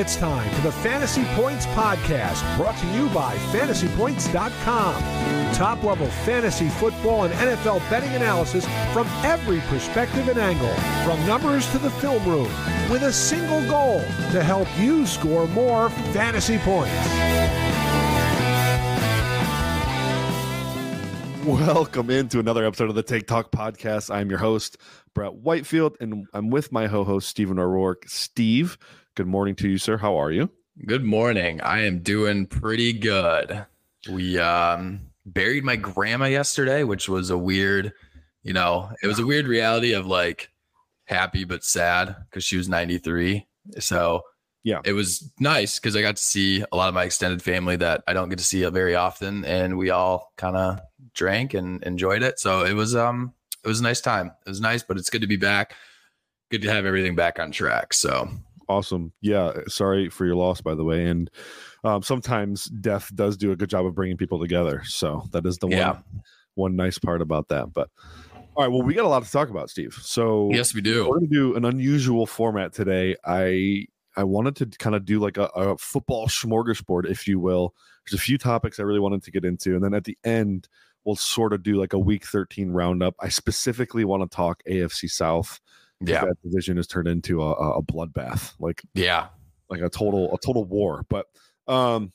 It's time for the Fantasy Points Podcast, brought to you by fantasypoints.com. Top level fantasy football and NFL betting analysis from every perspective and angle, from numbers to the film room, with a single goal to help you score more fantasy points. Welcome into another episode of the Take Talk podcast. I'm your host, Brett Whitefield, and I'm with my co host, Stephen O'Rourke. Steve, good morning to you, sir. How are you? Good morning. I am doing pretty good. We um, buried my grandma yesterday, which was a weird, you know, it was a weird reality of like happy but sad because she was 93. So Yeah. it was nice because I got to see a lot of my extended family that I don't get to see very often, and we all kind of drank and enjoyed it. So it was um, it was a nice time. It was nice, but it's good to be back. Good to have everything back on track. So Awesome. Yeah. Sorry for your loss, by the way. And um, sometimes death does do a good job of bringing people together. So that is the Yeah. one one nice part about that. But all right. Well, we got a lot to talk about, Steve. So yes, we do. we're going to do an unusual format today. I I wanted to kind of do like a, a football smorgasbord, if you will. There's a few topics I really wanted to get into, and then at the end we'll sort of do like a Week 13 roundup. I specifically want to talk AFC South. Yeah, that division has turned into a, a bloodbath, like yeah. like a total a total war. But um,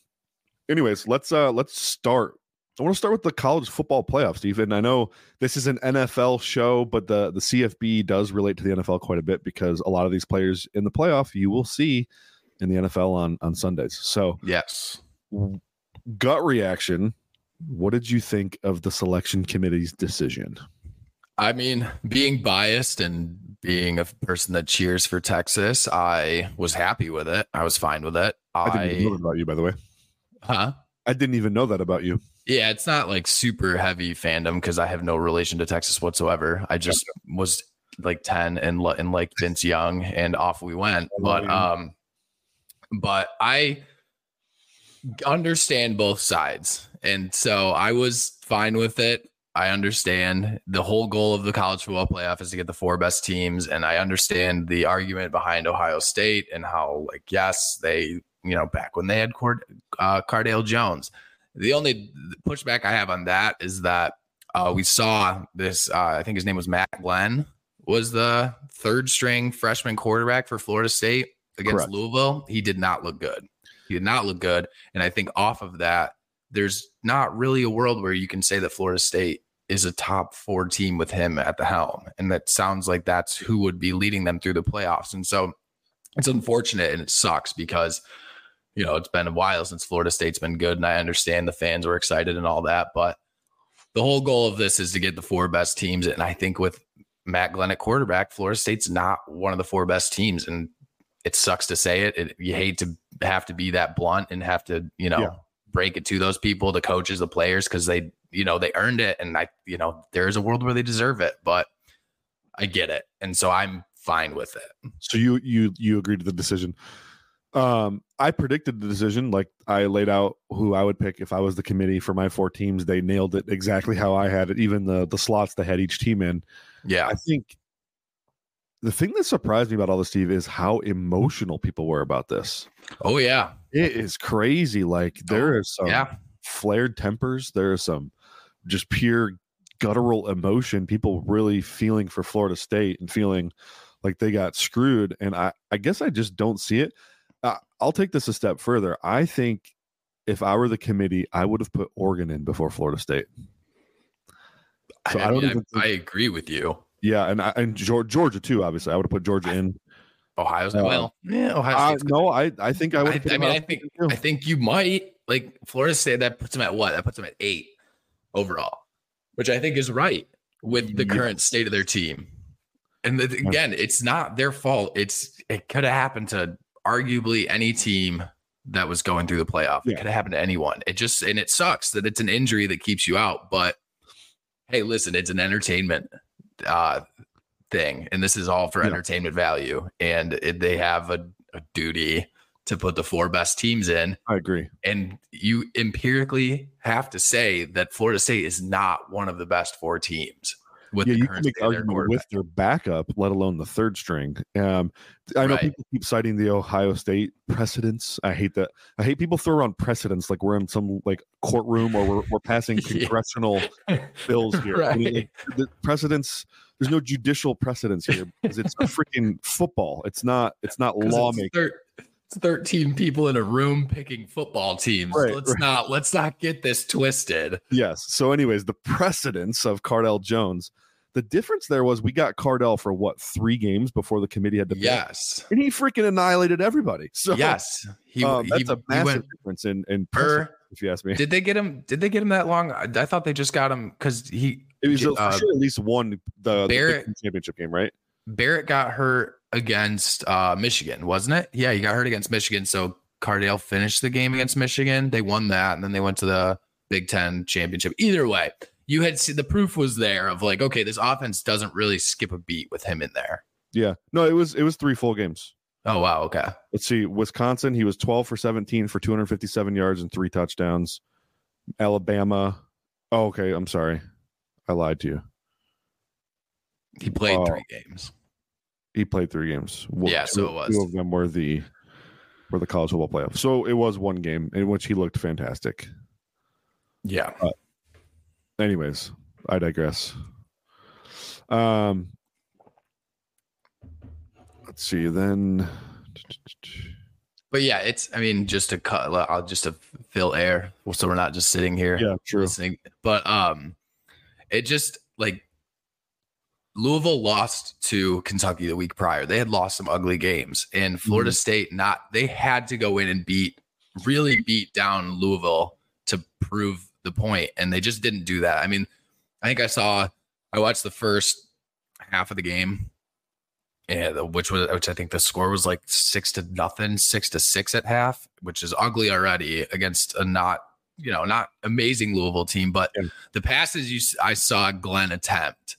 anyways, let's uh let's start. I want to start with the college football playoff, Steve. And I know this is an NFL show, but the the CFB does relate to the NFL quite a bit because a lot of these players in the playoff you will see in the NFL on on Sundays. So, Yes. gut reaction. What did you think of the selection committee's decision? I mean, being biased and being a person that cheers for Texas, I was happy with it. I was fine with it. I didn't even know that about you, by the way. huh? I didn't even know that about you. Yeah, it's not like super heavy fandom because I have no relation to Texas whatsoever. I just was like 10 and, and like Vince Young and off we went. But, um, but I understand both sides. And so I was fine with it. I understand the whole goal of the college football playoff is to get the four best teams. And I understand the argument behind Ohio State and how, like, yes, they, you know, back when they had Cord, uh, Cardale Jones. The only pushback I have on that is that uh, we saw this, uh, I think his name was Matt Glenn, was the third string freshman quarterback for Florida State against Correct. Louisville. He did not look good. He did not look good. And I think off of that, there's not really a world where you can say that Florida State is a top four team with him at the helm. And that sounds like that's who would be leading them through the playoffs. And so it's unfortunate and it sucks because, you know, it's been a while since Florida State's been good. And I understand the fans were excited and all that. But the whole goal of this is to get the four best teams. And I think with Matt Glenn at quarterback, Florida State's not one of the four best teams. And it sucks to say it. it you hate to have to be that blunt and have to, you know, Yeah. Break it to those people, the coaches, the players, because they, you know, they earned it. And I, you know, there's a world where they deserve it, but I get it. And so I'm fine with it. So you you you agreed to the decision. Um, I predicted the decision. Like I laid out who I would pick if I was the committee for my four teams. They nailed it exactly how I had it. Even the the slots they had each team in. Yeah. I think the thing that surprised me about all this, Steve, is how emotional people were about this. Oh, yeah. It is crazy. Like there is some Yeah. flared tempers. There is some just pure guttural emotion. People really feeling for Florida State and feeling like they got screwed. And I, I guess I just don't see it. Uh, I'll take this a step further. I think if I were the committee, I would have put Oregon in before Florida State. So I, don't mean, even. I, think- I agree with you. yeah, and I, and Georgia too. Obviously, I would have put Georgia in. Ohio's Uh, well, yeah, Ohio Uh, no, I I think I would. I, I mean, I think too. I think you might like Florida State. That puts them at what? That puts them at eight overall, which I think is right with the Yeah. current state of their team. And the, again, it's not their fault. It's it could have happened to arguably any team that was going through the playoff. It could have happened to anyone. It just and it sucks that it's an injury that keeps you out. But hey, listen, it's an entertainment uh, thing, and this is all for Yeah. entertainment value. And it, they have a, a duty to put the four best teams in. I agree. And you empirically have to say that Florida State is not one of the best four teams. with yeah, the you can make argument with their backup, let alone the third string. Um, I know Right. people keep citing the Ohio State precedents. I hate that. I hate people throw around precedents like we're in some like courtroom or we're, we're passing Yeah. congressional bills here. I mean, like, the precedents. There's no judicial precedents here because it's freaking football. It's not. It's not 'Cause it's lawmaking. thir- it's 13 people in a room picking football teams. Right, let's right. not let's not get this twisted. Yes. So, anyways, the precedence of Cardale Jones. The difference there was we got Cardell for what three games before the committee had to pick? Yes. and he freaking annihilated everybody. So yes. He, um, he, that's a he massive went difference in in per if you ask me. did they get him did they get him that long? I, I thought they just got him because he It was uh, for sure at least one the, the Barrett- Ten championship game, right? Barrett got hurt against uh, Michigan, wasn't it? Yeah, he got hurt against Michigan. So Cardale finished the game against Michigan. They won that, and then they went to the Big Ten championship. Either way, you had see the proof was there of like, okay, this offense doesn't really skip a beat with him in there. Yeah. No, it was it was three full games. Oh wow, okay. Let's see. Wisconsin, he was 12 for 17 for 257 yards and three touchdowns. Alabama. Oh, okay. I'm sorry. I lied to you. He played Oh. three games. He played three games. Well, Yeah, so it was. Two of them were the were the college football playoff. So it was one game in which he looked fantastic. Yeah. anyways i digress um let's see then But yeah, it's I mean, just to cut I'll just to fill air so we're not just sitting here yeah true listening. But um it just like Louisville lost to Kentucky the week prior. They had lost some ugly games. And mm-hmm. Florida State not they had to go in and beat really beat down Louisville to prove the point and they just didn't do that. I mean, I think I saw I watched the first half of the game and which was which I think the score was like 6 to nothing, 6 to 6 at half, which is ugly already against a not you know, not amazing Louisville team, but Yeah. the passes you I saw Glenn attempt,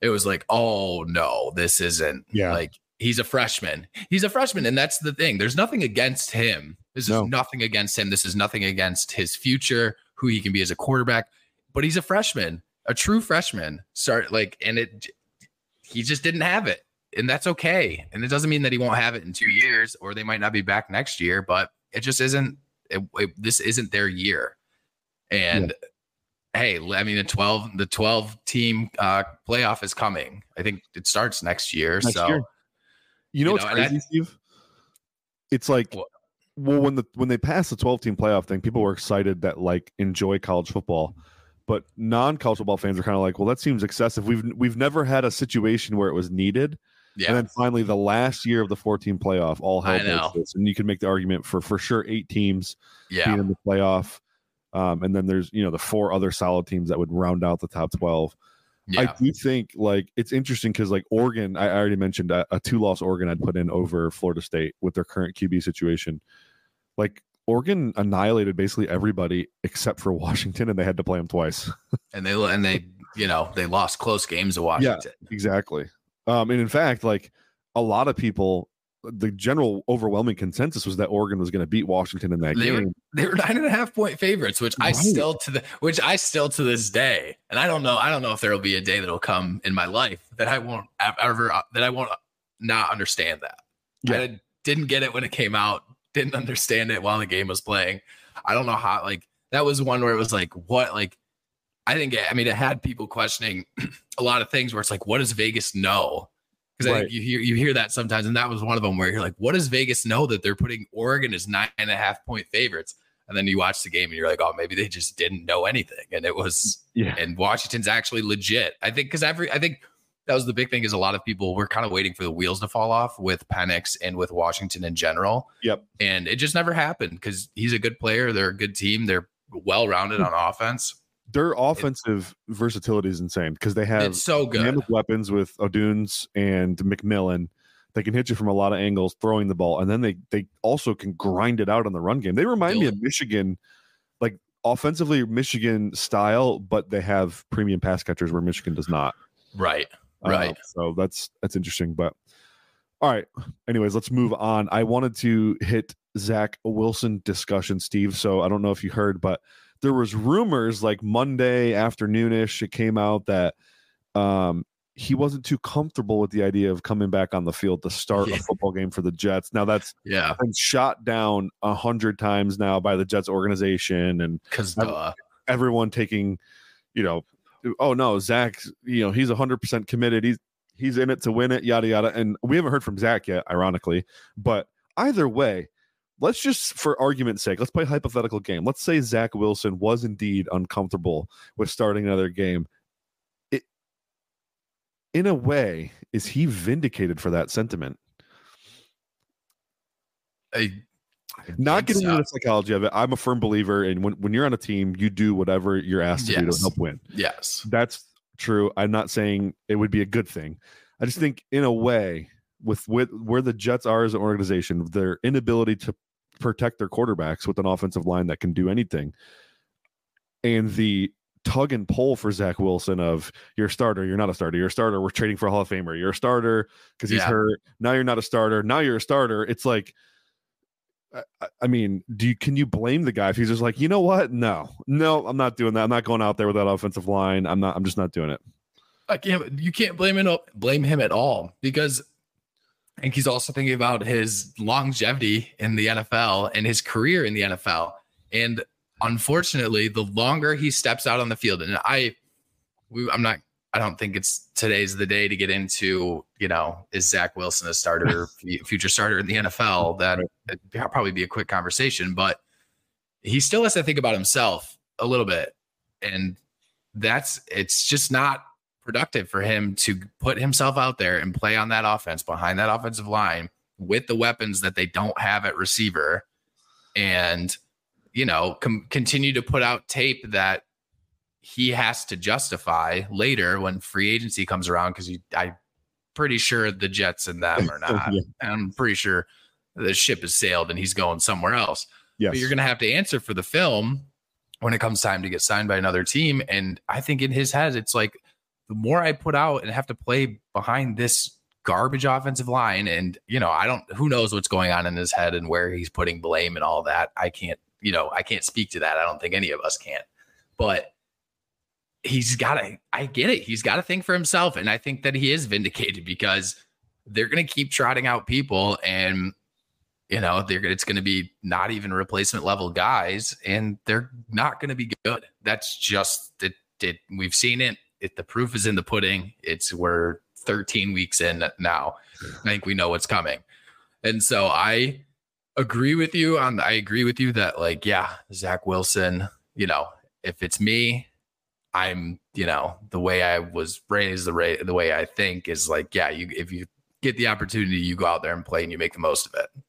it was like, oh no, this isn't Yeah. like he's a freshman. He's a freshman, and that's the thing. There's nothing against him. This No. is nothing against him. This is nothing against his future, who he can be as a quarterback. But he's a freshman, a true freshman. Start like, and it he just didn't have it. And that's okay. And it doesn't mean that he won't have it in two years, or they might not be back next year, but it just isn't it, it- this isn't their year. And hey, I mean the 12 the 12 team uh playoff is coming. I think it starts next year. Next so year. you know you what's know, and I- crazy steve it's like What? well when the when they passed the 12 team playoff thing people were excited that like enjoy college football but non-college football fans are kind of like well that seems excessive we've we've never had a situation where it was needed yeah. And then finally, the last year of the 14 playoff, all hell breaks loose. And you can make the argument for for sure eight teams yeah. being in the playoff. Um, and then there's you know the four other solid teams that would round out the top 12. I do think like it's interesting because like Oregon, I, I already mentioned a, a two loss Oregon I'd put in over Florida State with their current QB situation. Like Oregon annihilated basically everybody except for Washington, and they had to play them twice. And they and they, you know, they lost close games to Washington. Yeah, Exactly. Um, and in fact, like a lot of people, the general overwhelming consensus was that Oregon was going to beat Washington in that They were- game. They were nine and a half point favorites, which I still to the which I still to this day, and I don't know, I don't know if there will be a day that'll come in my life that I won't ever that I won't not understand that. Yeah. I didn't get it when it came out, didn't understand it while the game was playing. I don't know how like that was one where it was like what like I think I mean it had people questioning a lot of things where it's like what does Vegas know? Because I think you hear you hear that sometimes, and that was one of them where you're like, what does Vegas know that they're putting Oregon as nine and a half point favorites? And then you watch the game and you're like, oh, maybe they just didn't know anything. And it was Yeah. and Washington's actually legit. I think because every I think that was the big thing is a lot of people were kind of waiting for the wheels to fall off with Penix and with Washington in general. Yep. And it just never happened because he's a good player. They're a good team. They're well rounded hmm. on offense. Their offensive versatility is insane because they have so good. weapons with Odunze and McMillan. They can hit you from a lot of angles throwing the ball, and then they they also can grind it out on the run game. They remind me of Michigan, like offensively Michigan style, but they have premium pass catchers where Michigan does not. Right. Uh, Right. so that's that's interesting. But all right. Anyways, let's move on. I wanted to hit Zach Wilson discussion, Steve. So I don't know if you heard, but there was rumors like Monday afternoonish. It came out that um, he wasn't too comfortable with the idea of coming back on the field to start Yeah. a football game for the Jets. Now that's Yeah, been shot down a hundred times now by the Jets organization and because everyone taking, you know, oh no, Zach, you know, he's hundred percent committed. He's he's in it to win it, yada yada. And we haven't heard from Zach yet, ironically. But either way, let's just for argument's sake, let's play a hypothetical game. Let's say Zach Wilson was indeed uncomfortable with starting another game. It in a way, is he vindicated for that sentiment? I, Not think getting so. into the psychology of it. I'm a firm believer in when, when you're on a team, you do whatever you're asked to do to help win. yes, That's true. I'm not saying it would be a good thing. I just think, in a way, with, with where the Jets are as an organization, their inability to protect their quarterbacks with an offensive line that can do anything, and the tug and pull for Zach Wilson of you're a starter, you're not a starter, you're a starter, we're trading for a Hall of Famer, you're a starter because he's Yeah. hurt. Now you're not a starter. Now you're a starter. It's like, I- I- mean, do you can you blame the guy if he's just like, you know what? No, no, I'm not doing that. I'm not going out there with that offensive line. I'm not. I'm just not doing it. I can't. You can't blame him. Blame him at all because I think he's also thinking about his longevity in the NFL and his career in the NFL. And unfortunately, the longer he steps out on the field, and I, we, I'm not. I don't think it's today's the day to get into. You know, is Zach Wilson a starter, future starter in the NFL? That it'd probably be a quick conversation, but he still has to think about himself a little bit, and that's it's just not productive for him to put himself out there and play on that offense behind that offensive line with the weapons that they don't have at receiver and you know com- continue to put out tape that he has to justify later when free agency comes around because i'm pretty sure the jets and them are oh, not Yeah. i'm pretty sure the ship has sailed and he's going somewhere else Yes. but you're going to have to answer for the film when it comes time to get signed by another team. And I think in his head, it's like the more I put out and have to play behind this garbage offensive line, and you know, I don't, who knows what's going on in his head and where he's putting blame and all that. I can't, you know, I can't speak to that. I don't think any of us can, but he's got to, I get it. He's got to think for himself. And I think that he is vindicated because they're going to keep trotting out people and you know they're it's going to be not even replacement level guys and they're not going to be good that's just it, it we've seen it it the proof is in the pudding. It's we're 13 weeks in now. I think we know what's coming. And so i agree with you on i agree with you that like yeah zach wilson you know if it's me i'm you know the way i was raised the way the way i think is like yeah you if you get the opportunity you go out there and play and you make the most of it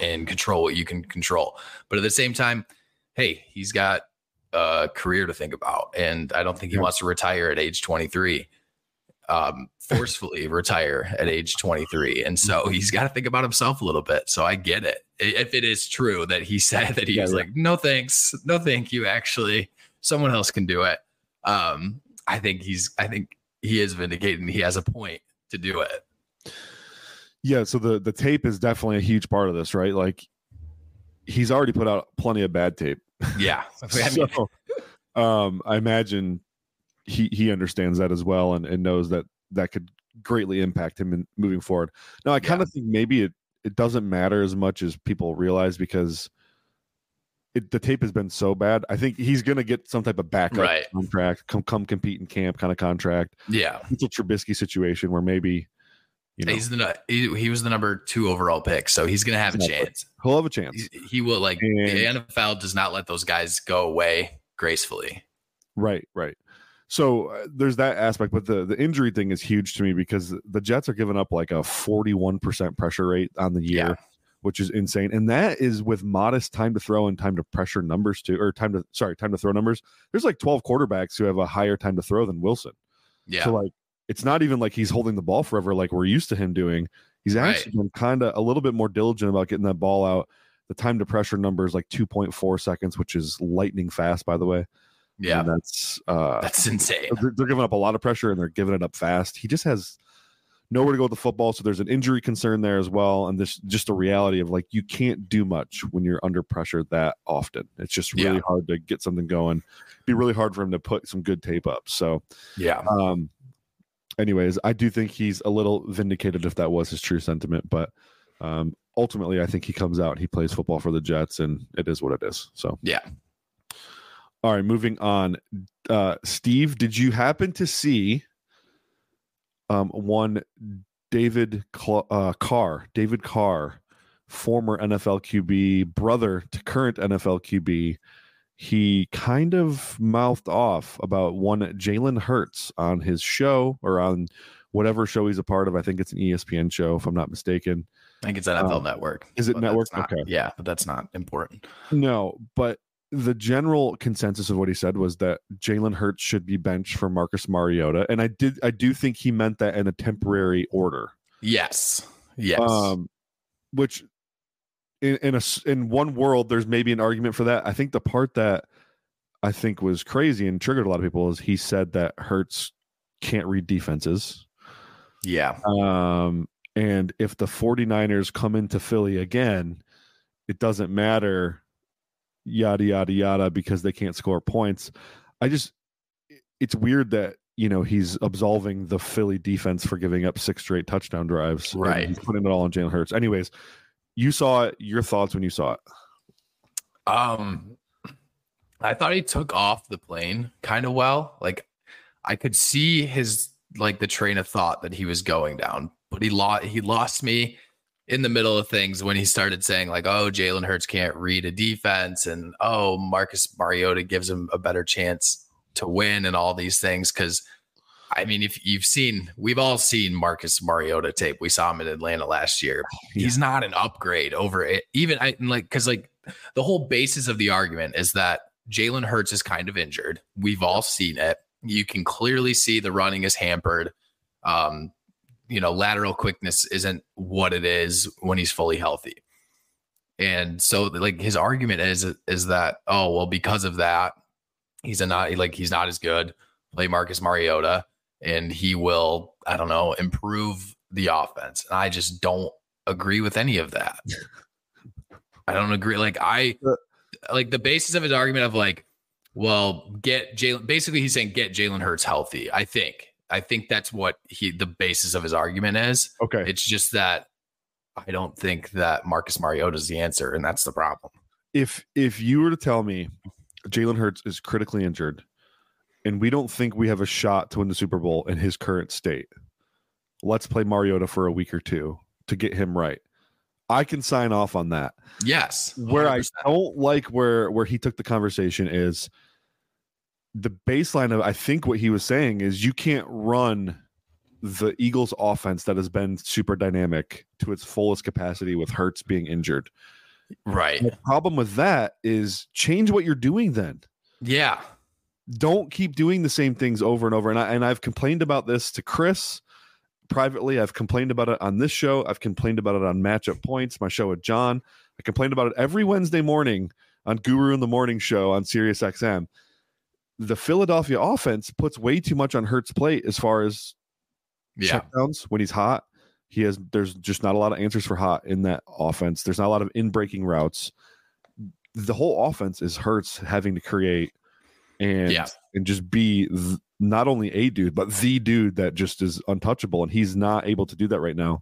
and control what you can control. But at the same time, hey, he's got a career to think about. And I don't think he Yeah. wants to retire at age 23, um, forcefully retire at age 23. And so he's got to think about himself a little bit. So I get it. If it is true that he said that he Yeah, was yeah. like, no thanks, no thank you, actually, someone else can do it. Um, I think he's, I think he is vindicated and he has a point to do it. Yeah, so the the tape is definitely a huge part of this, right? Like he's already put out plenty of bad tape. Yeah. So, um, I imagine he he understands that as well and, and knows that that could greatly impact him in moving forward. Now, I kind of think maybe it it doesn't matter as much as people realize because it, the tape has been so bad. I think he's going to get some type of backup Right. contract, come come compete in camp kind of contract. yeah. it's a Trubisky situation where maybe you know he's the he, he was the number two overall pick, so he's gonna have a chance. he'll have a chance. He, he will like And- the NFL does not let those guys go away gracefully. Right, right. So uh, there's that aspect, but the the injury thing is huge to me because the Jets are giving up like a 41% pressure rate on the year, Yeah. which is insane. And that is with modest time to throw and time to pressure numbers too, or time to sorry, time to throw numbers. There's like 12 quarterbacks who have a higher time to throw than Wilson. Yeah, So like it's not even like he's holding the ball forever like we're used to him doing. He's Right. actually been kind of a little bit more diligent about getting that ball out. The time to pressure number is like 2.4 seconds, which is lightning fast, by the way. yeah, And that's uh that's insane. they're, they're giving up a lot of pressure and they're giving it up fast. He just has nowhere to go with the football, so there's an injury concern there as well, and this just a reality of like you can't do much when you're under pressure that often. It's just really Yeah. hard to get something going. Be really hard for him to put some good tape up. So, Yeah, um, anyways, I do think he's a little vindicated if that was his true sentiment, but um, ultimately, I think he comes out, he plays football for the Jets, and it is what it is. So Yeah. All right, moving on. Uh, Steve, did you happen to see um, one David Cl- uh, Carr, David Carr, former NFL QB, brother to current NFL QB? He kind of mouthed off about one Jalen Hurts on his show or on whatever show he's a part of. I think it's an ESPN show, if I'm not mistaken. I think it's NFL Um, Network. is it Network? not- Okay. Yeah, but that's not important. No, but the general consensus of what he said was that Jalen Hurts should be benched for Marcus Mariota, and I did I do think he meant that in a temporary order. Yes. Yes. Um, which in in a in one world there's maybe an argument for that. I think the part that I think was crazy and triggered a lot of people is he said that Hurts can't read defenses. yeah. Um, and if the 49ers come into Philly again, it doesn't matter, yada, yada, yada, because they can't score points. I just, it's weird that, you know, he's absolving the Philly defense for giving up six straight touchdown drives. and Right. He's putting it all on Jalen Hurts. Anyways, you saw it. Your thoughts when you saw it? Um, I thought he took off the plane kind of well. Like I could see his like the train of thought that he was going down, but he lost he lost me in the middle of things when he started saying like, "Oh, Jalen Hurts can't read a defense," and "Oh, Marcus Mariota gives him a better chance to win," and all these things. Because I mean, if you've seen, we've all seen Marcus Mariota tape. We saw him in Atlanta last year. He's not an upgrade over it. Even I like because like the whole basis of the argument is that Jalen Hurts is kind of injured. We've all seen it. You can clearly see the running is hampered. Um, you know, lateral quickness isn't what it is when he's fully healthy. And so like his argument is is that, oh, well, because of that, he's a not like he's not as good. Play Marcus Mariota and he will, I don't know, improve the offense. And I just don't agree with any of that. I don't agree. Like I uh, like the basis of his argument of like, well, get Jalen. Basically, he's saying get Jalen Hurts healthy. I think. I think that's what he the basis of his argument is. Okay. It's just that I don't think that Marcus Mariota is the answer, and that's the problem. if if you were to tell me Jalen Hurts is critically injured and we don't think we have a shot to win the Super Bowl in his current state, let's play Mariota for a week or two to get him right. I can sign off on that. Yes. Where I don't like where where he took the conversation is the baseline of I think what he was saying is you can't run the Eagles offense that has been super dynamic to its fullest capacity with Hurts being injured. right. The problem with that is change what you're doing then. Yeah. Don't keep doing the same things over and over. And I and I've complained about this to Chris privately. I've complained about it on this show. I've complained about it on matchup points, my show with John. I complained about it every Wednesday morning on Guru in the Morning Show on Sirius XM. The Philadelphia offense puts way too much on Hurts' plate as far as Yeah. checkdowns when he's hot. He has there's just not a lot of answers for hot in that offense. There's not a lot of in breaking routes. The whole offense is Hurts having to create and Yeah. and just be th- not only a dude but the dude that just is untouchable. And he's not able to do that right now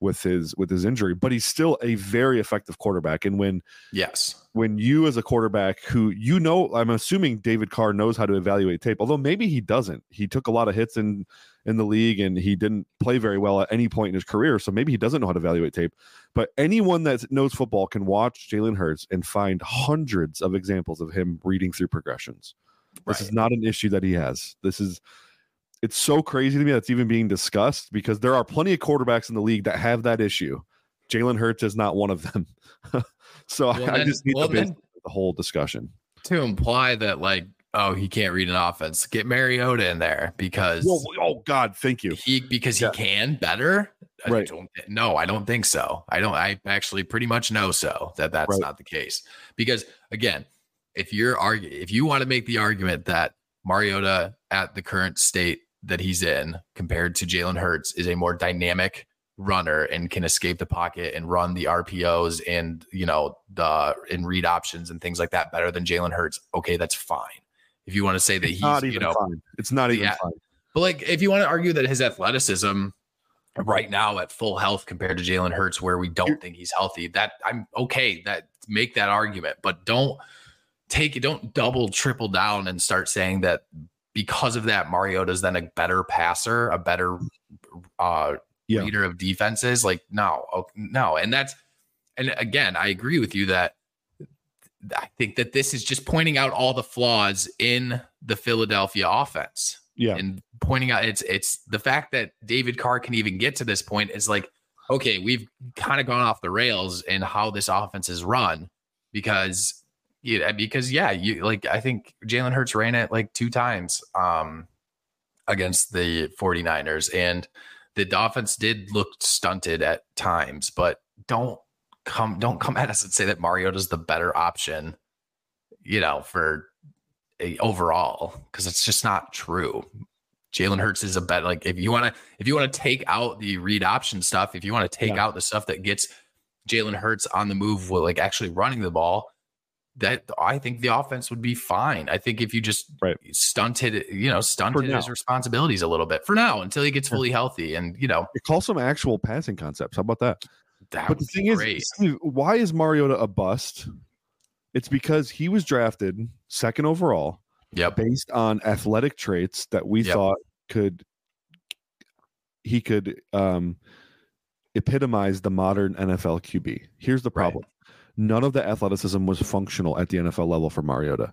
with his with his injury but he's still a very effective quarterback. And when Yes. when you as a quarterback who you know i'm assuming david carr knows how to evaluate tape although maybe he doesn't. He took a lot of hits in in the league and he didn't play very well at any point in his career so maybe he doesn't know how to evaluate tape. But anyone that knows football can watch jalen hurts and find hundreds of examples of him reading through progressions this is not an issue that he has this is it's so crazy to me that's even being discussed because there are plenty of quarterbacks in the league that have that issue jalen hurts is not one of them so Well, I, then- just need well, the, the whole discussion To imply that like, oh, he can't read an offense. Get Mariota in there because oh god thank you he because Yeah. he can better. I Right. no, I don't think so. I don't. I actually pretty much know so that that's Right. not the case. Because again, if you're argu- if you want to make the argument that Mariota at the current state that he's in compared to Jalen Hurts is a more dynamic runner and can escape the pocket and run the RPOs and you know the and read options and things like that better than Jalen Hurts. Okay, that's fine. If you want to say that it's he's not you even know fine it's not even Yeah. fine But like, if you want to argue that his athleticism right now at full health compared to Jalen Hurts, where we don't think he's healthy, that I'm okay. That make that argument, but don't take it. Don't double, triple down and start saying that because of that, Mariota's then a better passer, a better uh, Yeah. leader of defenses. Like, no, no, and that's and again, I agree with you that I think that this is just pointing out all the flaws in the Philadelphia offense Yeah. and pointing out it's it's the fact that David Carr can even get to this point is like, okay, we've kind of gone off the rails in how this offense is run because yeah, because yeah, you like I think Jalen Hurts ran it like two times um against the 49ers and the offense did look stunted at times, but don't come don't come at us and say that Mariota's the better option, you know, for a overall because it's just not true. Jalen Hurts is a bet. Like if you want to, if you want to take out the read option stuff, if you want to take Yeah. out the stuff that gets Jalen Hurts on the move with like actually running the ball, that I think the offense would be fine. I think if you just Right. stunted, you know, stunted his responsibilities a little bit for now until he gets fully healthy, and you know Call some actual passing concepts. How about that? that but the thing be is. Steve, why is Mariota a bust? It's because he was drafted second overall Yep. based on athletic traits that we Yep. thought could he could um epitomize the modern NFL QB. Here's the Right. None of the athleticism was functional at the NFL level for Mariota.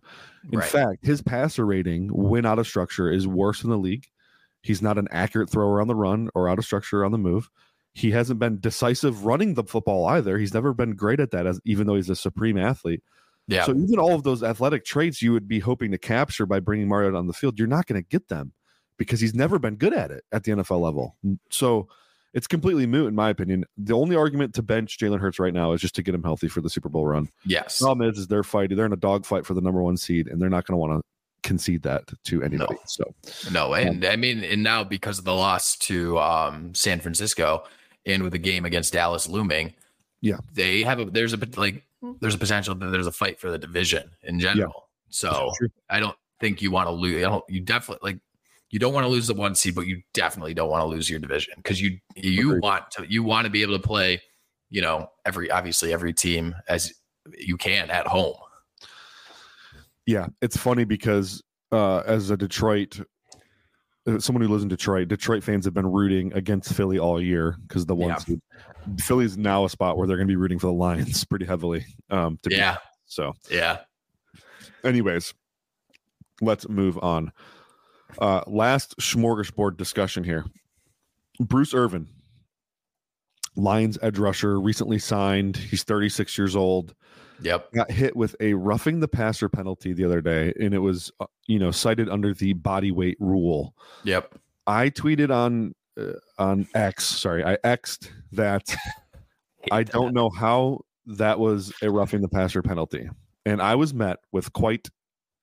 In Right. fact, his passer rating when out of structure is worse in the league. He's not an accurate thrower on the run or out of structure on the move. He hasn't been decisive running the football either. He's never been great at that, as, even though he's a supreme athlete. Yeah. So even all of those athletic traits you would be hoping to capture by bringing Mariota on the field, you're not going to get them because he's never been good at it at the NFL level. So it's completely moot in my opinion. The only argument to bench Jalen Hurts right now is just to get him healthy for the Super Bowl run. yes. Problem is, is they're fighting. They're in a dogfight for the number one seed, and they're not going to want to concede that to anybody. No. So No, and I mean, and now because of the loss to um, San Francisco, and with the game against Dallas looming, Yeah. they have a there's a like there's a potential that there's a fight for the division in general. So I don't think you want to lose. I don't. You definitely like you don't want to lose the one seed, but you definitely don't want to lose your division because you you Agreed. want to you want to be able to play, you know, every obviously every team as you can at home. yeah, it's funny because uh, as a Detroit, uh, someone who lives in Detroit, Detroit fans have been rooting against Philly all year because the one Yeah. seed. Philly's now a spot where they're going to be rooting for the Lions pretty heavily. Um, to be Yeah, so. yeah, anyways, let's move on. Uh, last smorgasbord discussion here. Bruce Irvin, Lions edge rusher, recently signed. He's 36 years old. yep, Got hit with a roughing the passer penalty the other day, and it was, uh, you know, cited under the body weight rule. yep. I tweeted on uh, on X. Sorry, I xed that I don't know how that was a roughing the passer penalty, and I was met with quite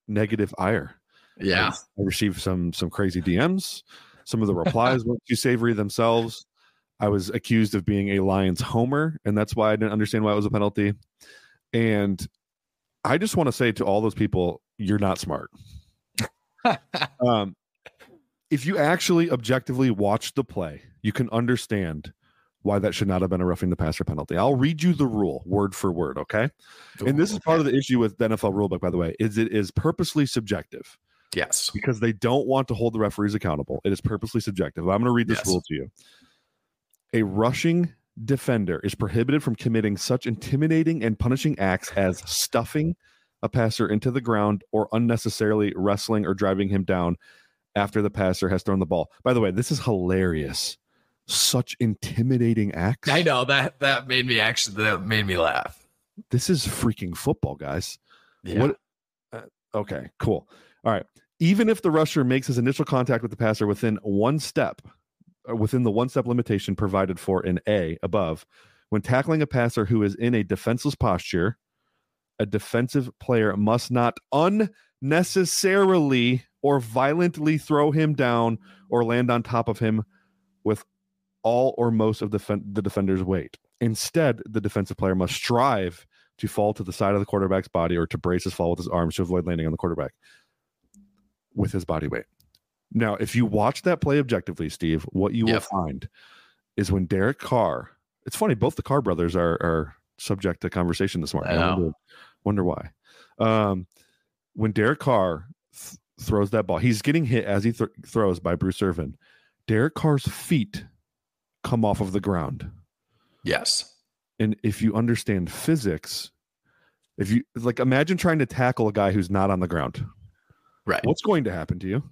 negative ire. Yeah, I received some some crazy DMs. Some of the replies weren't too savory themselves. I was accused of being a Lions homer, and that's why I didn't understand why it was a penalty. And I just want to say to all those people, you're not smart. um, if you actually objectively watch the play, you can understand why that should not have been a roughing the passer penalty. I'll read you the rule word for word, okay? And this is part of the issue with the NFL rulebook, by the way, is it is purposely subjective yes. because they don't want to hold the referees accountable. It is purposely subjective. I'm going to read this Yes. rule to you. A rushing defender is prohibited from committing such intimidating and punishing acts as stuffing a passer into the ground or unnecessarily wrestling or driving him down after the passer has thrown the ball. By the way, this is hilarious. Such intimidating acts. I know that that made me actually that made me laugh. This is freaking football, guys. Yeah. What? Uh, okay, cool. All right. Even if the rusher makes his initial contact with the passer within one step, uh, within the one step limitation provided for in A above, when tackling a passer who is in a defenseless posture, a defensive player must not unnecessarily or violently throw him down or land on top of him with all or most of the, the defender's weight. Instead, the defensive player must strive to fall to the side of the quarterback's body or to brace his fall with his arms to avoid landing on the quarterback with his body weight. Now, if you watch that play objectively, Steve, what you will find is when Derek Carr. It's funny, both the Carr brothers are are subject to conversation this morning. I know. wonder, wonder why. Um, when Derek Carr th- throws that ball, he's getting hit as he th- throws by Bruce Irvin. Derek Carr's feet come off of the ground. Yes. And if you understand physics, if you like imagine trying to tackle a guy who's not on the ground, Right. what's going to happen to you?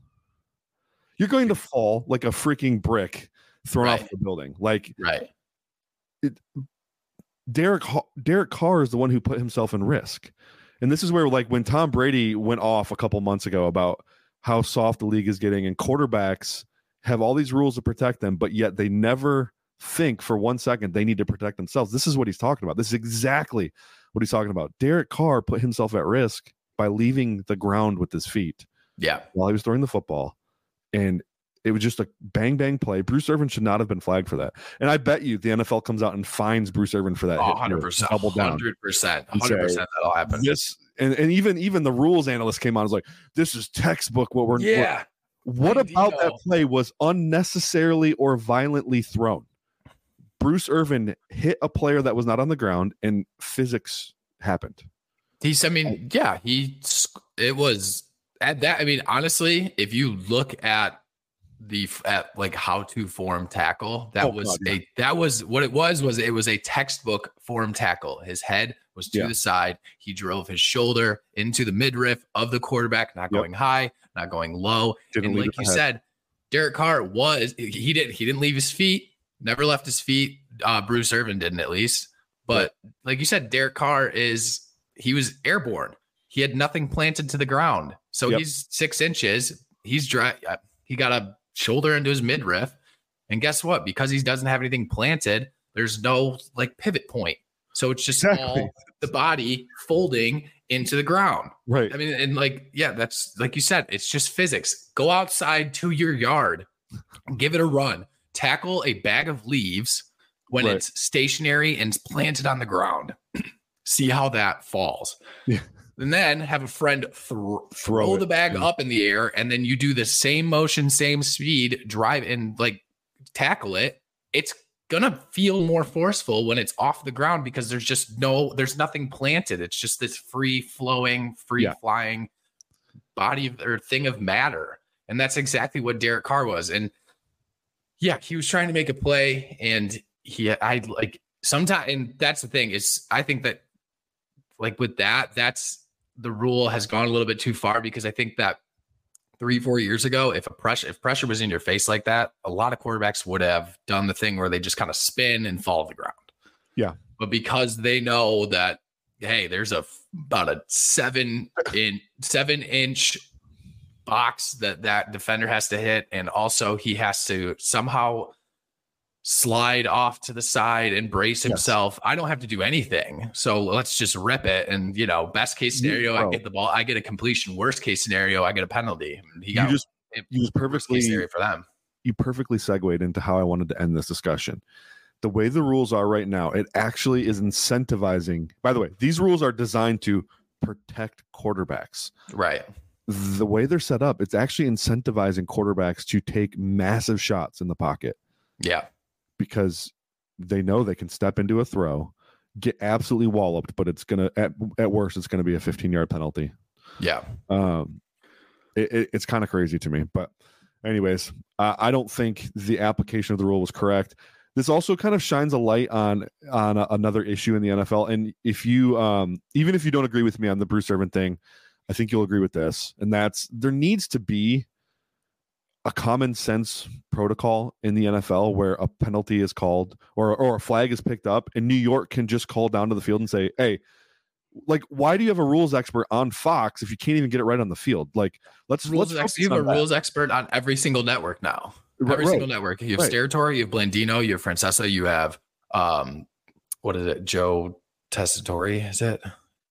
You're going to fall like a freaking brick thrown off the building. Like Right. Derek Derek Carr is the one who put himself in risk. And this is where like when Tom Brady went off a couple months ago about how soft the league is getting and quarterbacks have all these rules to protect them but yet they never think for one second they need to protect themselves. This is what he's talking about. This is exactly what he's talking about. Derek Carr put himself at risk by leaving the ground with his feet Yeah. while he was throwing the football. And it was just a bang bang play. Bruce Irvin should not have been flagged for that. And I bet you the NFL comes out and fines Bruce Irvin for that. Oh, 100%. Double down. 100%. 100% that'll happen. This and, and even even the rules analyst came on and was like, this is textbook what we're what- Yeah. What, I about that play was unnecessarily or violently thrown? Bruce Irvin hit a player that was not on the ground and physics happened. He's, I mean, yeah, he, it was at that. I mean, honestly, if you look at the, at like how to form tackle, that Oh, was God, yeah. a, that was what it was, was it was a textbook form tackle. His head was to Yeah. the side. He drove his shoulder into the midriff of the quarterback, not Yep. going high, not going low. Didn't and like you ahead. said, Derek Carr was he didn't he didn't leave his feet, never left his feet. Uh, Bruce Irvin didn't at least, but like you said, Derek Carr is he was airborne. He had nothing planted to the ground, so Yep. he's six inches. He's dry. uh, He got a shoulder into his midriff, and guess what? Because he doesn't have anything planted, there's no like pivot point. So it's just Exactly. all the body folding into the ground. Right. I mean, and like, yeah, that's like you said, it's just physics. Go outside to your yard, give it a run, tackle a bag of leaves when Right. it's stationary and planted on the ground. See how that falls. Yeah. And then have a friend thro- Throw throw the bag yeah. up in the air, and then you do the same motion, same speed, drive and like tackle it. It's gonna feel more forceful when it's off the ground because there's just no, there's nothing planted. It's just this free flowing, free Yeah. flying body of, or thing of matter. And that's exactly what Derek Carr was. And yeah, he was trying to make a play, and he, I like sometimes, and that's the thing is, I think that like with that, that's the rule has gone a little bit too far because I think that three, four years ago, if a pressure if pressure was in your face like that, a lot of quarterbacks would have done the thing where they just kind of spin and fall to the ground. Yeah. But because they know that, hey, there's a about a seven in seven inch box that that defender has to hit, and also he has to somehow slide off to the side and brace Yes. himself. I don't have to do anything. So let's just rip it. And you know, best case You- scenario, I get the ball, I get a completion. Worst case scenario, I get a penalty. And He You just it- you just perfectly scenario for them. you perfectly segued into how I wanted to end this discussion. The way the rules are right now, it actually is incentivizing. By the way, these rules are designed to protect quarterbacks. Right. The way they're set up, it's actually incentivizing quarterbacks to take massive shots in the pocket Yeah. Because they know they can step into a throw, get absolutely walloped, but it's gonna at at worst it's gonna be a 15 yard penalty. Yeah. um it, it- it's kind of crazy to me but anyways uh, i don't think the application of the rule was correct this also kind of shines a light on on a, another issue in the nfl and if you um even if you don't agree with me on the bruce irvin thing i think you'll agree with this and that's there needs to be a common sense protocol in the NFL where a penalty is called or or a flag is picked up and New York can just call down to the field and say, "Hey, like why do you have a rules expert on Fox if you can't even get it right on the field? Like let's Rules let's ex- you have a that." rules expert on every single network now. Every right. single network. You have Right. Steratore, you have Blandino, you have Francesa, you have um what is it? Joe Testatori, is it?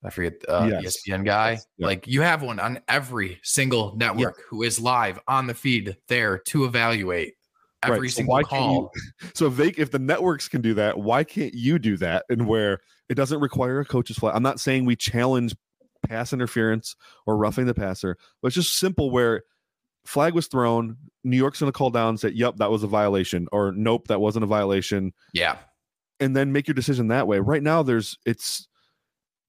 I forget uh Yes. ESPN guy. Yeah. Like you have one on every single network who is live on the feed there to evaluate every Right, so single can't call. So if they if the networks can do that, why can't you do that? And where it doesn't require a coach's flag. I'm not saying we challenge pass interference or roughing the passer, but it's just simple where flag was thrown. New York's going to call down, say, "Yep, that was a violation," or "Nope, that wasn't a violation," Yeah. and then make your decision that way. Right now, there's it's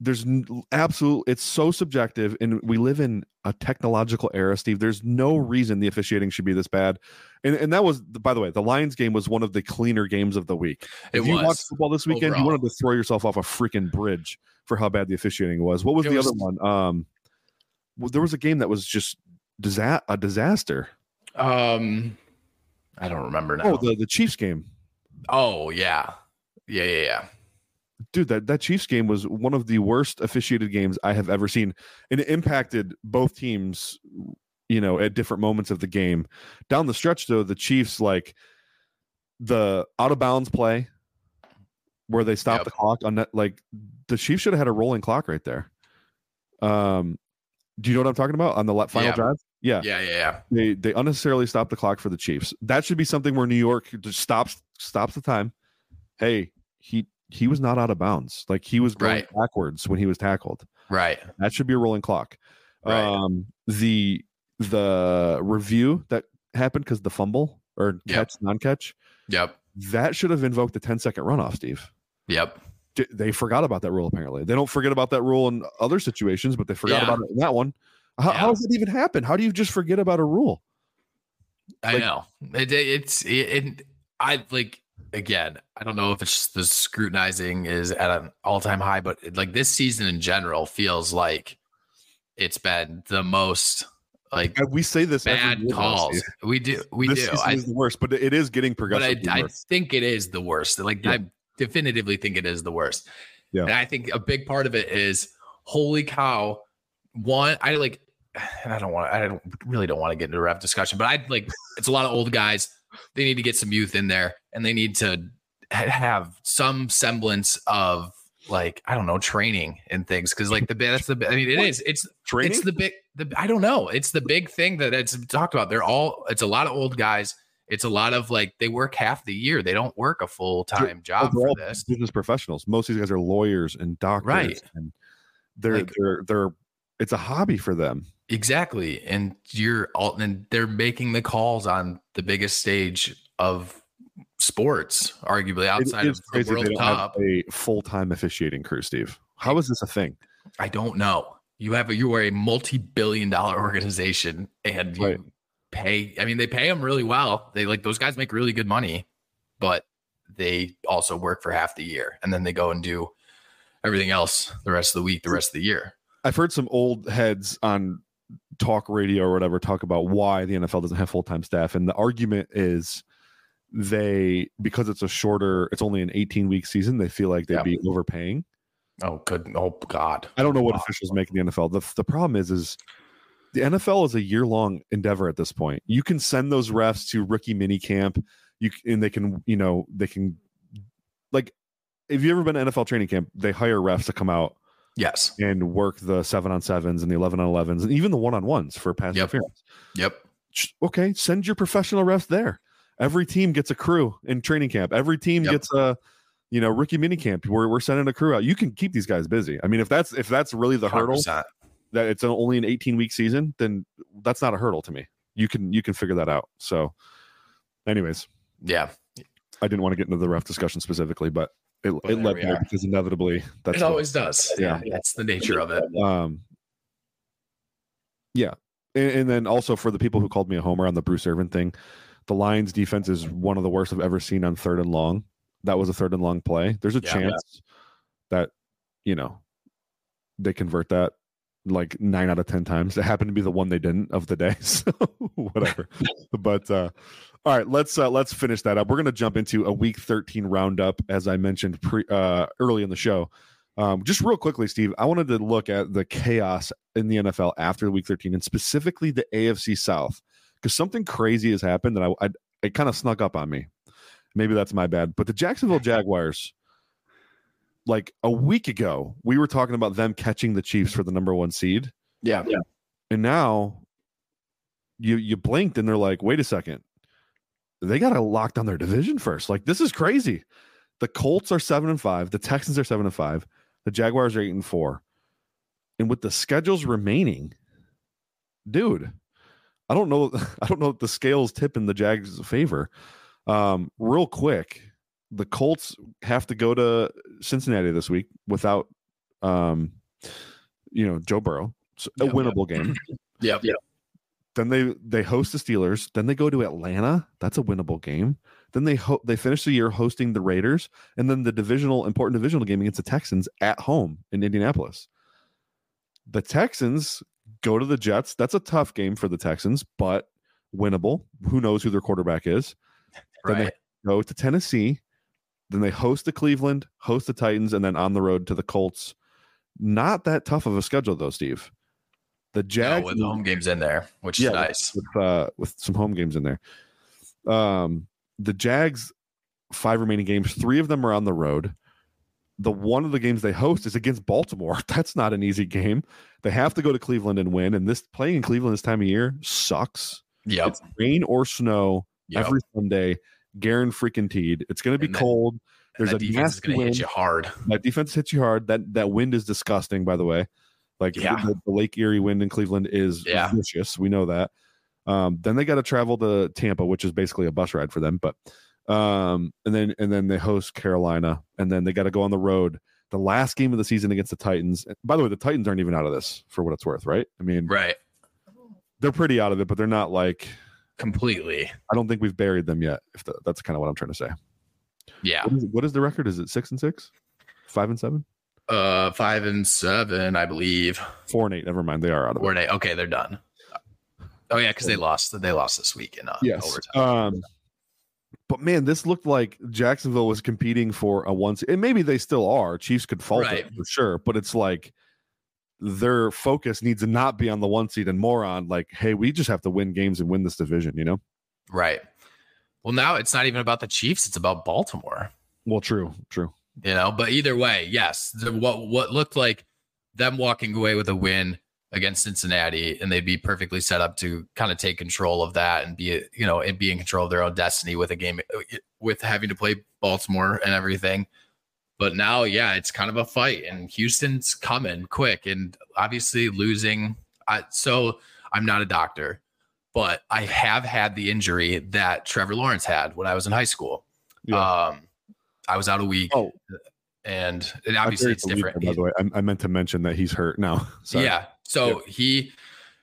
there's absolute it's so subjective, and we live in a technological era, Steve. There's no reason the officiating should be this bad, and and that was by the way, the Lions game was one of the cleaner games of the week. It if you was. watched football this weekend, you wanted to throw yourself off a freaking bridge for how bad the officiating was. What was It the was- other one? Um, well, there was a game that was just disa- a disaster. Um, I don't remember now. Oh, the the Chiefs game, oh yeah, yeah, yeah, yeah. Dude. That that Chiefs game was one of the worst officiated games I have ever seen, and it impacted both teams. You know, at different moments of the game. Down the stretch, though, the Chiefs like the out of bounds play where they stopped Yep. the clock on that. Like the Chiefs should have had a rolling clock right there. Um, do you know what I'm talking about on the final Yeah. drive? Yeah, Yeah, yeah, yeah. they they unnecessarily stopped the clock for the Chiefs. That should be something where New York just stops stops the time. Hey, he he was not out of bounds. Like he was going Right. backwards when he was tackled. Right. That should be a rolling clock. Right. Um the the review that happened because the fumble or Yep. catch non-catch Yep. that should have invoked the 10 second runoff, Steve. Yep. D- They forgot about that rule apparently. They don't forget about that rule in other situations, but they forgot Yeah. about it in that one. How, how does it even happen? How do you just forget about a rule? I Like- know. It, it's it, it. I like again. I don't know if it's the scrutinizing is at an all time high, but like this season in general feels like it's been the most like And we say this every bad year, calls. We do. We this do. I, is the worst, but it is getting but I, progressively I think it is the worst. Like Yeah. I definitively think it is the worst. Yeah. And I think a big part of it is holy cow. One, I like, and I don't want. I don't really don't want to get into a ref discussion, but I like. It's a lot of old guys. They need to get some youth in there, and they need to ha- have some semblance of like I don't know training and things because like the that's the I mean it is it's Training? it's the big the I don't know. It's the big thing that it's talked about. They're all it's a lot of old guys. It's a lot of like they work half the year. They don't work a full time job for this. business professionals. Most of these guys are lawyers and doctors, Right. And they're Like- they're they're it's a hobby for them. Exactly. And you're all and they're making the calls on the biggest stage of sports, arguably outside of the World Cup. a full time officiating crew, Steve. How is this a thing? I don't know. You have a, you are a multi-billion dollar organization and you Right. pay I mean they pay them really well. They like those guys make really good money, but they also work for half the year and then they go and do everything else the rest of the week, the rest of the year. I've heard some old heads on talk radio or whatever talk about why the NFL doesn't have full time staff, and the argument is they because it's a shorter, it's only an 18 week season. They feel like they'd Yeah. be overpaying. Oh good oh god. I don't know what Wow. officials make in the NFL. The the problem is is the NFL is a year long endeavor at this point. You can send those refs to rookie mini camp. You and they can you know they can like if you ever been to NFL training camp, they hire refs to come out Yes. and work the seven on sevens and the eleven on elevens and even the one on ones for pass Yep. interference. Yep. Okay, send your professional refs there. Every team gets a crew in training camp. Every team Yep. gets a you know rookie mini camp where we're sending a crew out. You can keep these guys busy. I mean, if that's if that's really the hurdle 100%. that it's only an 18 week season, then that's not a hurdle to me. You can you can figure that out. So, anyways, Yeah. I didn't want to get into the ref discussion specifically, but it, Well, it led there because inevitably that's it what- always does. Yeah. Yeah. That's the nature of it. um yeah and, and then also for the people who called me a homer on the bruce irvin thing the lions defense is one of the worst i've ever seen on third and long that was a third and long play there's a Yeah. chance that you know they convert that like nine out of ten times it happened to be the one they didn't of the day so whatever but uh all right let's uh let's finish that up we're gonna jump into a week 13 roundup as i mentioned pre uh early in the show um, just real quickly, Steve, I wanted to look at the chaos in the NFL after week 13 and specifically the AFC South because something crazy has happened that I, I it kind of snuck up on me. Maybe that's my bad, but the Jacksonville Jaguars, like a week ago, we were talking about them catching the Chiefs for the number one seed, Yeah. Yeah. and now you you blinked and they're like, wait a second, they got to lock down their division first. Like this is crazy. The Colts are seven and five. The Texans are seven and five. The Jaguars are eight and four. And with the schedules remaining, dude, I don't know. I don't know if the scales tip in the Jags' favor. Um, real quick, the Colts have to go to Cincinnati this week without, um, you know, Joe Burrow. It's a winnable game. yeah, Yep. Then they they host the Steelers. Then they go to Atlanta. That's a winnable game. Then they they finish the year hosting the Raiders, and then the divisional important divisional game against the Texans at home in Indianapolis. The Texans go to the Jets. That's a tough game for the Texans, but winnable. Who knows who their quarterback is? Then they go to Tennessee. Then they host the Cleveland, host the Titans, and then on the road to the Colts. Not that tough of a schedule though, Steve. The No, Jags with the home games in there, which Yeah, is nice. with uh with some home games in there. Um the Jags five remaining games, three of them are on the road. The one of the games they host is against Baltimore. That's not an easy game. They have to go to Cleveland and win. And this playing in Cleveland this time of year sucks. Yeah, It's rain or snow Yep. every Sunday. Garen freaking teed. It's gonna be And that- cold. And there's that a defense is nasty going to hit you hard. That defense hits you hard. That that wind is disgusting, by the way. Like Yeah. the, the Lake Erie wind in Cleveland is Yeah. vicious. We know that. Um, then they got to travel to Tampa, which is basically a bus ride for them. But um, and then and then they host Carolina, and then they got to go on the road. The last game of the season against the Titans. By the way, the Titans aren't even out of this for what it's worth, right? I mean, Right. they're pretty out of it, but they're not like Completely. I don't think we've buried them yet. If the, that's kind of what I'm trying to say. Yeah. What is, what is the record? Is it six and six, five and seven, Uh, five and seven, I believe. four and eight? Never mind, they are out of it. Or they okay, they're done. Oh yeah, because they lost. They lost this week in uh, yes. overtime. Um, but man, this looked like Jacksonville was competing for a one, and maybe they still are. Chiefs could fault Right. it for sure, but it's like their focus needs to not be on the one seed and more on like, hey, we just have to win games and win this division. You know? right. Well, now it's not even about the Chiefs; it's about Baltimore. Well, true, true. You know, but either way, yes, the, what what looked like them walking away with a win against Cincinnati, and they'd be perfectly set up to kind of take control of that and be you know and be in control of their own destiny with a game with having to play Baltimore and everything. But now, yeah, it's kind of a fight, and Houston's coming quick, and obviously losing. I, so I'm not a doctor, but I have had the injury that Trevor Lawrence had when I was in high school. Yeah. Um, I was out a week, Oh. and, and I obviously it's different. By the way, I, I meant to mention that he's hurt now. Sorry. Yeah. So he,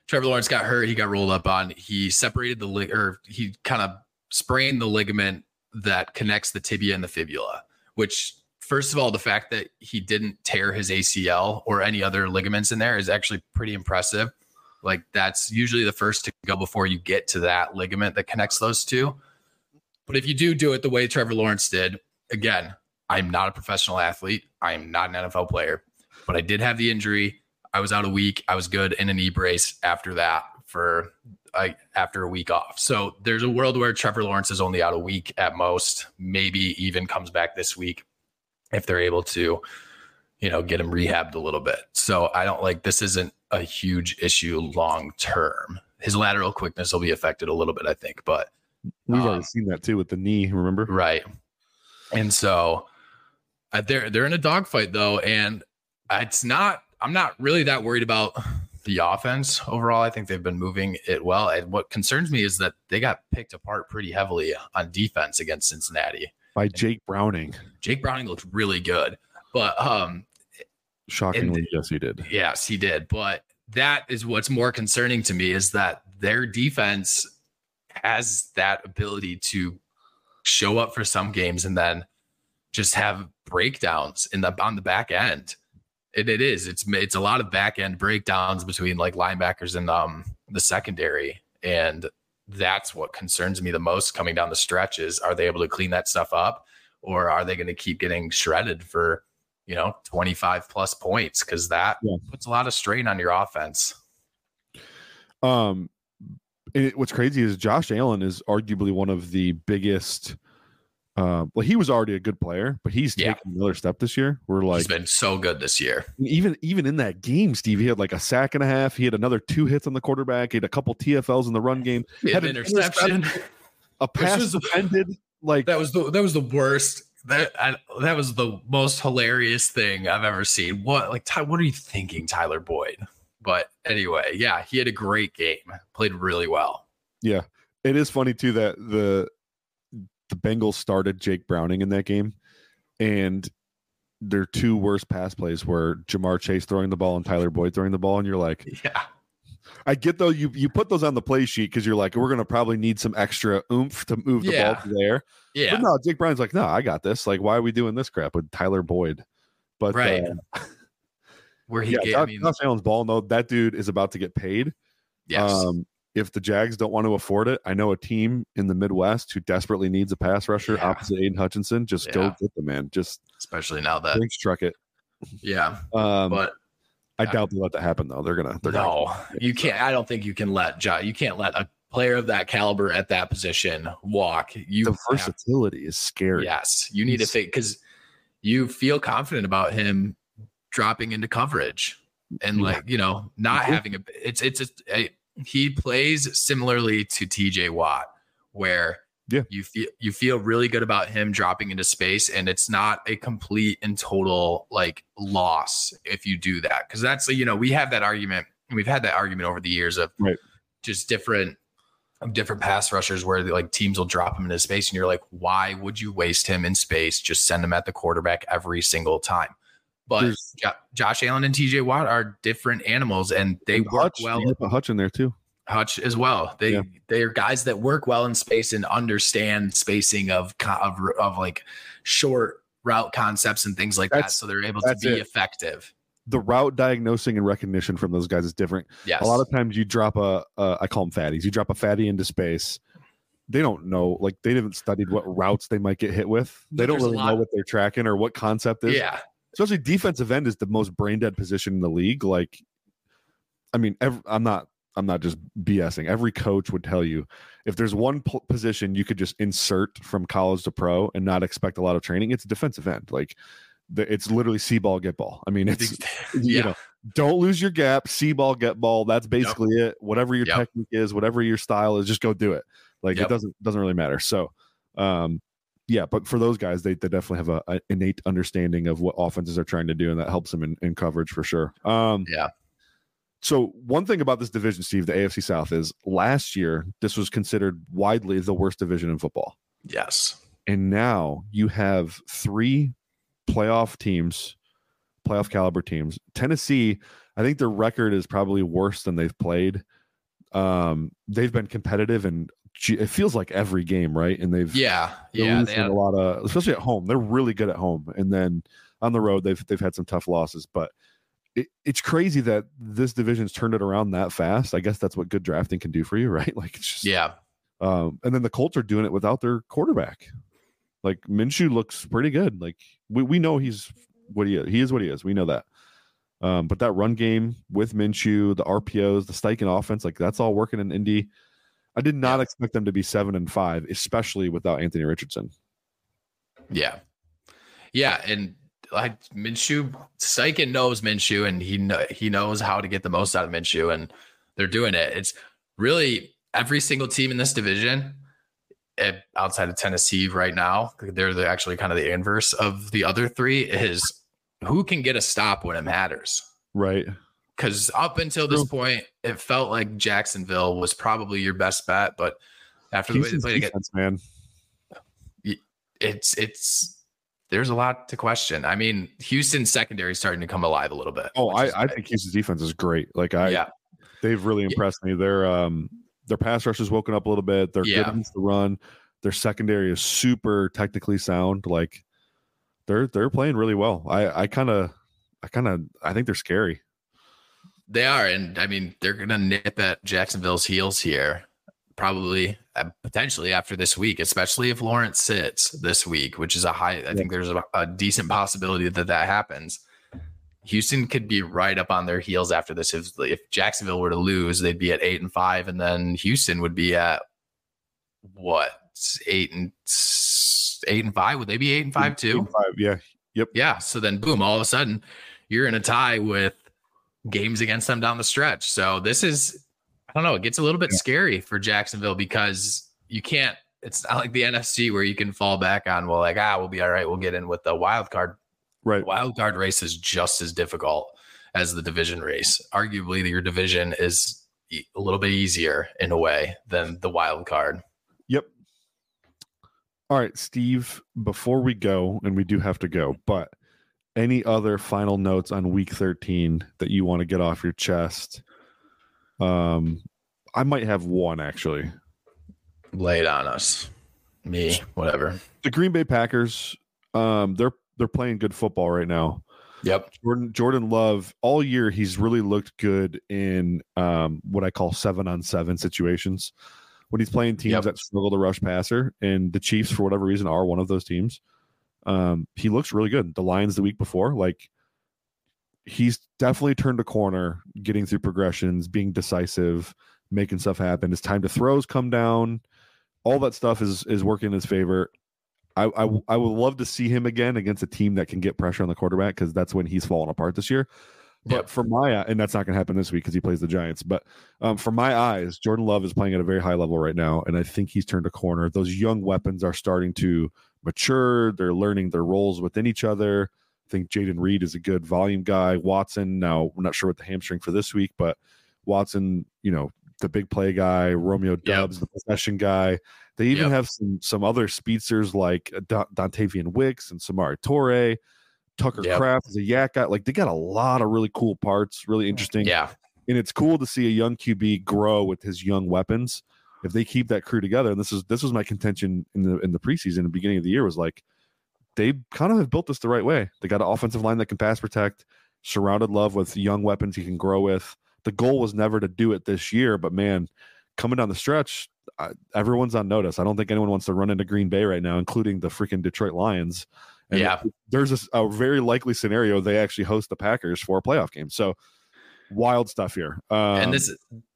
Trevor Lawrence got hurt. He got rolled up on. He separated the lig, or he kind of sprained the ligament that connects the tibia and the fibula. Which, first of all, the fact that he didn't tear his ACL or any other ligaments in there is actually pretty impressive. Like that's usually the first to go before you get to that ligament that connects those two. But if you do do it the way Trevor Lawrence did, again, I'm not a professional athlete. I am not an NFL player, but I did have the injury. I was out a week. I was good in a knee brace after that for I after a week off. So there's a world where Trevor Lawrence is only out a week at most, maybe even comes back this week if they're able to, you know, get him rehabbed a little bit. So I don't like this isn't a huge issue long term. His lateral quickness will be affected a little bit, I think, but we've Um, already seen that too with the knee. Remember? Right. And so uh, they're they're in a dogfight though, and it's not. I'm not really that worried about the offense overall. I think they've been moving it well. And what concerns me is that they got picked apart pretty heavily on defense against Cincinnati. By Jake Browning. Jake Browning looked really good, but um, Shockingly, yes, he did. Yes, he did. But that is what's more concerning to me is that their defense has that ability to show up for some games and then just have breakdowns in the on the back end. And it is. It's it's a lot of back end breakdowns between like linebackers and um the secondary. And that's what concerns me the most coming down the stretch is are they able to clean that stuff up or are they going to keep getting shredded for you know 25 plus points because that Yeah. puts a lot of strain on your offense Um, it, what's crazy is Josh Allen is arguably one of the biggest. Uh, well, he was already a good player, but he's Yeah. taking another step this year. We're like he's been so good this year even even in that game, Steve, he had like a sack and a half. He had another two hits on the quarterback. He had a couple TFLs in the run game. He Had an an interception A pass was- defended. Like that was the that was the worst that I, that was the most hilarious thing i've ever seen what like Ty, what are you thinking tyler boyd But anyway, yeah, he had a great game. Played really well. Yeah. It is funny too that the the Bengals started Jake Browning in that game and their two worst pass plays were Ja'Marr Chase throwing the ball and Tyler Boyd throwing the ball and you're like Yeah. I get though you you put those on the play sheet because you're like we're gonna probably need some extra oomph to move the Yeah. ball to there. Yeah. But no, Jake Brown's like, no, I got this. Like, why are we doing this crap with Tyler Boyd? But Right. uh, Where he yeah, gave, Josh, I mean, Josh Allen's ball. No, that dude is about to get paid. yes. Um, if the Jags don't want to afford it, I know a team in the Midwest who desperately needs a pass rusher Yeah. opposite Aidan Hutchinson. Just go get the man. Just especially now that Brinks truck it. yeah. Um, But I doubt they let that happen though. They're gonna. They're gonna. No, you can't. I don't think you can let Jo- you can't let a player of that caliber at that position walk. You The have- versatility is scary. yes, you need to think because you feel confident about him dropping into coverage and like you know not Mhm. having a it's it's a, a he plays similarly to TJ Watt where Yeah. you feel you feel really good about him dropping into space and it's not a complete and total like loss if you do that because that's you know we have that argument and we've had that argument over the years of Right. just different of different pass rushers where like teams will drop him into space and you're like why would you waste him in space just send him at the quarterback every single time but Jo- Josh Allen and TJ Watt are different animals and they And work Hutch, well you put Hutch in there too. Hutch as well. They Yeah. they are guys that work well in space and understand spacing of of, of like short route concepts and things like that. So they're able to be it. effective. The route diagnosing and recognition from those guys is different. Yes. a lot of times you drop a, a I call them fatties. You drop a fatty into space. They don't know, like they haven't studied what routes they might get hit with. They don't really know what they're tracking or what concept is. yeah. Especially defensive end is the most brain dead position in the league. Like, I mean, ev I'm not. I'm not just BSing. Every coach would tell you if there's one p- position you could just insert from college to pro and not expect a lot of training, it's defensive end. Like, the, it's literally see ball, get ball. I mean, it's you know, don't lose your gap, see ball, get ball. That's basically it. Whatever your Yep. technique is, whatever your style is, just go do it. Like Yep. it doesn't doesn't really matter. So um yeah, but for those guys, they, they definitely have a, a innate understanding of what offenses are trying to do, and that helps them in, in coverage for sure. Um Yeah. so one thing about this division, Steve, the AFC South is last year this was considered widely the worst division in football. Yes. And now you have three playoff teams, playoff caliber teams. Tennessee, I think their record is probably worse than they've played. Um, they've been competitive and it feels like every game, right? And they've Yeah. Yeah. They had, a lot of, especially at home. They're really good at home, and then on the road they've they've had some tough losses. But it, it's crazy that this division's turned it around that fast. I guess that's what good drafting can do for you, right? Like, it's just, yeah. um, and then the Colts are doing it without their quarterback. Like Minshew looks pretty good. Like we, we know he's what he is. He is what he is. We know that. Um, but that run game with Minshew, the RPOs, the Steichen offense, like that's all working in Indy. I did not Yeah. expect them to be seven and five, especially without Anthony Richardson. Yeah. Yeah. And like Minshew, Steichen knows Minshew and he he knows how to get the most out of Minshew and they're doing it. It's really every single team in this division eh, outside of Tennessee right now, they're the, actually kind of the inverse of the other three is who can get a stop when it matters. Right. Because up until this point, it felt like Jacksonville was probably your best bet, but after the way they played against defense, man. it's it's there's a lot to question. I mean, Houston's secondary is starting to come alive a little bit. Oh, I, I think Houston's defense is great. Like I, yeah, they've really impressed me. Their um their pass rush has woken up a little bit. They're Yeah. good against the run. Their secondary is super technically sound. Like they're they're playing really well. I I kind of I kind of I think they're scary. They are, and I mean, they're gonna nip at Jacksonville's heels here, probably uh, potentially after this week, especially if Lawrence sits this week, which is a high. I think there's a, a decent possibility that that happens. Houston could be right up on their heels after this. If if Jacksonville were to lose, they'd be at eight and five, and then Houston would be at what eight and eight and five. Would they be eight and five too? Five, yeah. Yep. Yeah. So then, boom, all of a sudden, you're in a tie with games against them down the stretch. So this is, I don't know, it gets a little bit scary for Jacksonville because you can't, it's not like the NFC where you can fall back on, well, like, ah, we'll be all right. We'll get in with the wild card. Right. The wild card race is just as difficult as the division race. Arguably, your division is a little bit easier in a way than the wild card. Yep. All right, Steve, before we go, and we do have to go, but any other final notes on week 13 that you want to get off your chest? Um, I might have one actually. Lay it on us. Me, whatever. The Green Bay Packers, um, they're they're playing good football right now. Yep. Jordan Jordan Love all year he's really looked good in um, what I call seven on seven situations when he's playing teams Yep. that struggle to rush passer and the Chiefs for whatever reason are one of those teams. Um, he looks really good. The Lions the week before, like he's definitely turned a corner, getting through progressions, being decisive, making stuff happen. His time to throws come down. All that stuff is is working in his favor. I, I I would love to see him again against a team that can get pressure on the quarterback because that's when he's fallen apart this year. But Yep. for my and that's not going to happen this week because he plays the Giants. But um, for my eyes, Jordan Love is playing at a very high level right now, and I think he's turned a corner. Those young weapons are starting to mature. They're learning their roles within each other. I think Jayden Reed is a good volume guy. Watson, now we're not sure what the hamstring for this week, but Watson, you know, the big play guy, Romeo Doubs, the possession guy. They even Yep. have some some other speedsters like uh, Da- Dontayvion Wicks and Samori Toure. Tucker Yep. Kraft is a yak guy. Like they got a lot of really cool parts, really interesting. Yeah. And it's cool to see a young QB grow with his young weapons. If they keep that crew together, and this is this was my contention in the in the preseason, the beginning of the year was like they kind of have built this the right way. They got an offensive line that can pass protect, surrounded Love with young weapons he can grow with. The goal was never to do it this year, but man, coming down the stretch, I, everyone's on notice. I don't think anyone wants to run into Green Bay right now, including the freaking Detroit Lions. And Yeah. there's a very likely scenario they actually host the Packers for a playoff game. So wild stuff here. Um, and this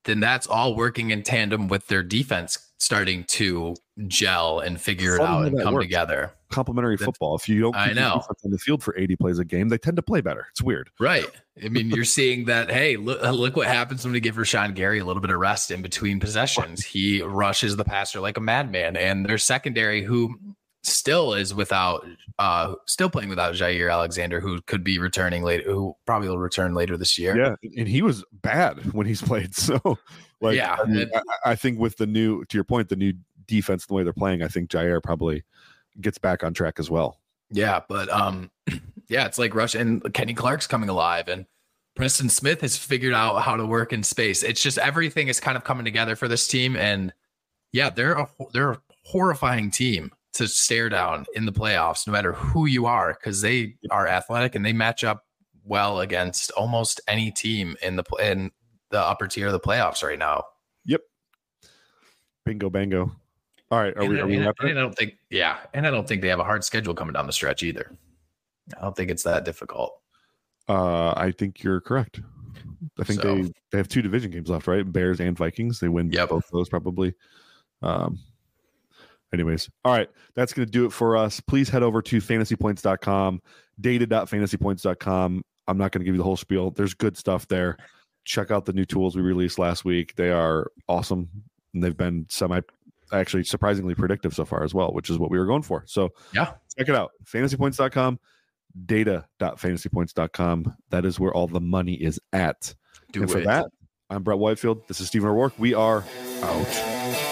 then that's all working in tandem with their defense starting to gel and figure it out and come works. together. complementary football. If you don't I know. on the field for 80 plays a game, they tend to play better. It's weird. Right. I mean, you're seeing that. Hey, look, look what happens when we give Rashan Gary a little bit of rest in between possessions. He rushes the passer like a madman, and their secondary, who still is without, uh, still playing without Jaire Alexander, who could be returning later, who probably will return later this year. Yeah, and he was bad when he's played. So, like, Yeah, I, mean, it- I, I think with the new, to your point, the new defense, the way they're playing, I think Jaire probably gets back on track as well. Yeah, but um, yeah, it's like Rush and Kenny Clark's coming alive, and Preston Smith has figured out how to work in space. It's just everything is kind of coming together for this team, and yeah, they're a they're a horrifying team to stare down in the playoffs, no matter who you are, because they are athletic and they match up well against almost any team in the in the upper tier of the playoffs right now. Yep. Bingo, bango. All right, are and, we? Are we and- and I don't think, yeah, and I don't think they have a hard schedule coming down the stretch either. I don't think it's that difficult. Uh, I think you're correct. I think So- they they have two division games left, right? Bears and Vikings. They win Yep. both those probably. Um. Anyways, all right, that's going to do it for us. Please head over to fantasypoints.com, data.fantasypoints.com. I'm not going to give you the whole spiel. There's good stuff there. Check out the new tools we released last week. They are awesome, and they've been semi, actually surprisingly predictive so far as well, which is what we were going for. So Yeah. check it out. Fantasypoints.com, data.fantasypoints.com. That is where all the money is at. Do and for that, I'm Brett Whitefield. This is Stephen O'Rourke. We are out.